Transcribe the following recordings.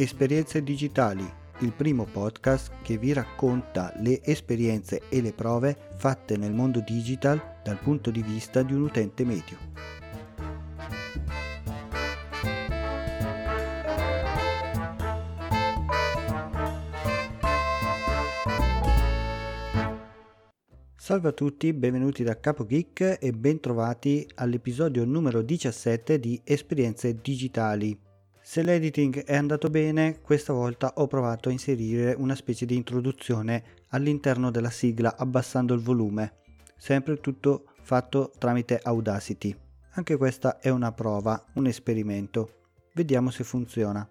Esperienze digitali, il primo podcast che vi racconta le esperienze e le prove fatte nel mondo digital dal punto di vista di un utente medio. Salve a tutti, benvenuti da Capo Geek e bentrovati all'episodio numero 17 di Esperienze digitali. Se l'editing è andato bene, questa volta ho provato a inserire una specie di introduzione all'interno della sigla abbassando il volume, sempre tutto fatto tramite Audacity. Anche questa è una prova, un esperimento. Vediamo se funziona.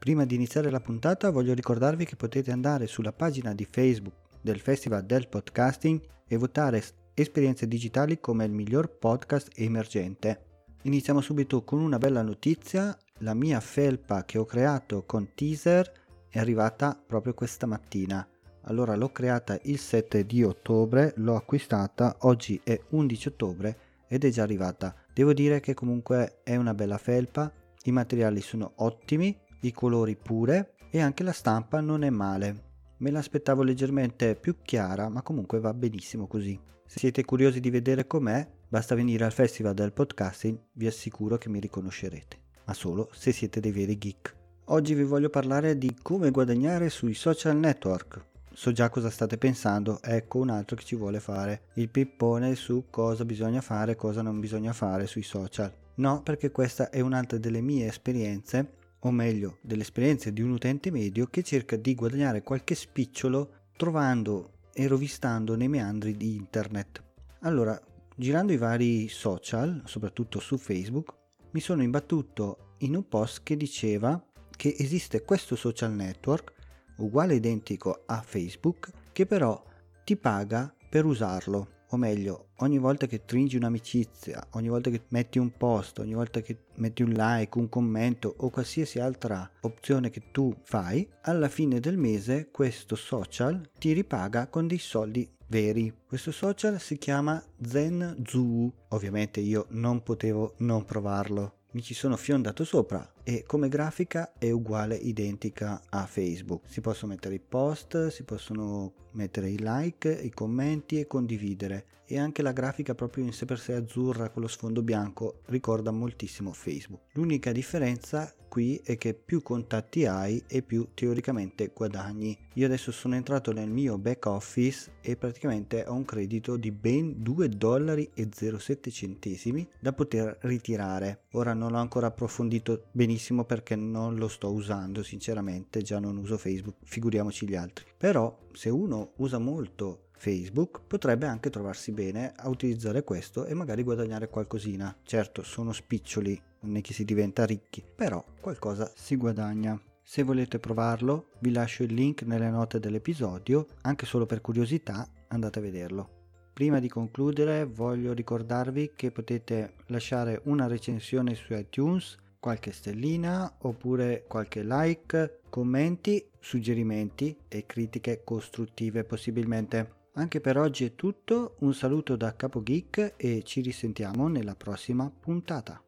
Prima di iniziare la puntata voglio ricordarvi che potete andare sulla pagina di Facebook del Festival del Podcasting e votare Esperienze Digitali come il miglior podcast emergente. Iniziamo subito con una bella notizia, la mia felpa che ho creato con teaser è arrivata proprio questa mattina. Allora l'ho creata il 7 di ottobre, l'ho acquistata, oggi è 11 ottobre ed è già arrivata. Devo dire che comunque è una bella felpa, i materiali sono ottimi, i colori pure e anche la stampa non è male. Me l'aspettavo leggermente più chiara, ma comunque va benissimo così. Se siete curiosi di vedere com'è, basta venire al Festival del Podcasting, vi assicuro che mi riconoscerete, ma solo se siete dei veri geek. Oggi vi voglio parlare di come guadagnare sui social network. So già cosa state pensando, ecco un altro che ci vuole fare il pippone su cosa bisogna fare e cosa non bisogna fare sui social. No, perché questa è un'altra delle mie esperienze o meglio delle esperienze di un utente medio che cerca di guadagnare qualche spicciolo trovando e rovistando nei meandri di internet. Allora, girando i vari social, soprattutto su Facebook, mi sono imbattuto in un post che diceva che esiste questo social network uguale identico a Facebook che però ti paga per usarlo. O meglio, ogni volta che stringi un'amicizia, ogni volta che metti un post, ogni volta che metti un like, un commento o qualsiasi altra opzione che tu fai, alla fine del mese questo social ti ripaga con dei soldi veri. Questo social si chiama ZenZoo. Ovviamente io non potevo non provarlo. Mi ci sono fiondato sopra e come grafica è uguale identica a Facebook. Si possono mettere i post, si possono mettere i like, i commenti e condividere e anche la grafica proprio in sé per sé azzurra con lo sfondo bianco ricorda moltissimo Facebook. L'unica differenza qui è che più contatti hai e più teoricamente guadagni. Io adesso sono entrato nel mio back office e praticamente ho un credito di ben 2 dollari 07 centesimi da poter ritirare. Ora non l'ho ancora approfondito benissimo benissimo perché non lo sto usando sinceramente, già non uso Facebook, figuriamoci gli altri. Però se uno usa molto Facebook potrebbe anche trovarsi bene a utilizzare questo e magari guadagnare qualcosina. Certo, sono spiccioli, non è che si diventa ricchi, però qualcosa si guadagna. Se volete provarlo, vi lascio il link nelle note dell'episodio, anche solo per curiosità, andate a vederlo. Prima di concludere voglio ricordarvi che potete lasciare una recensione su iTunes qualche stellina oppure qualche like, commenti, suggerimenti e critiche costruttive possibilmente. Anche per oggi è tutto, un saluto da Capo Geek e ci risentiamo nella prossima puntata.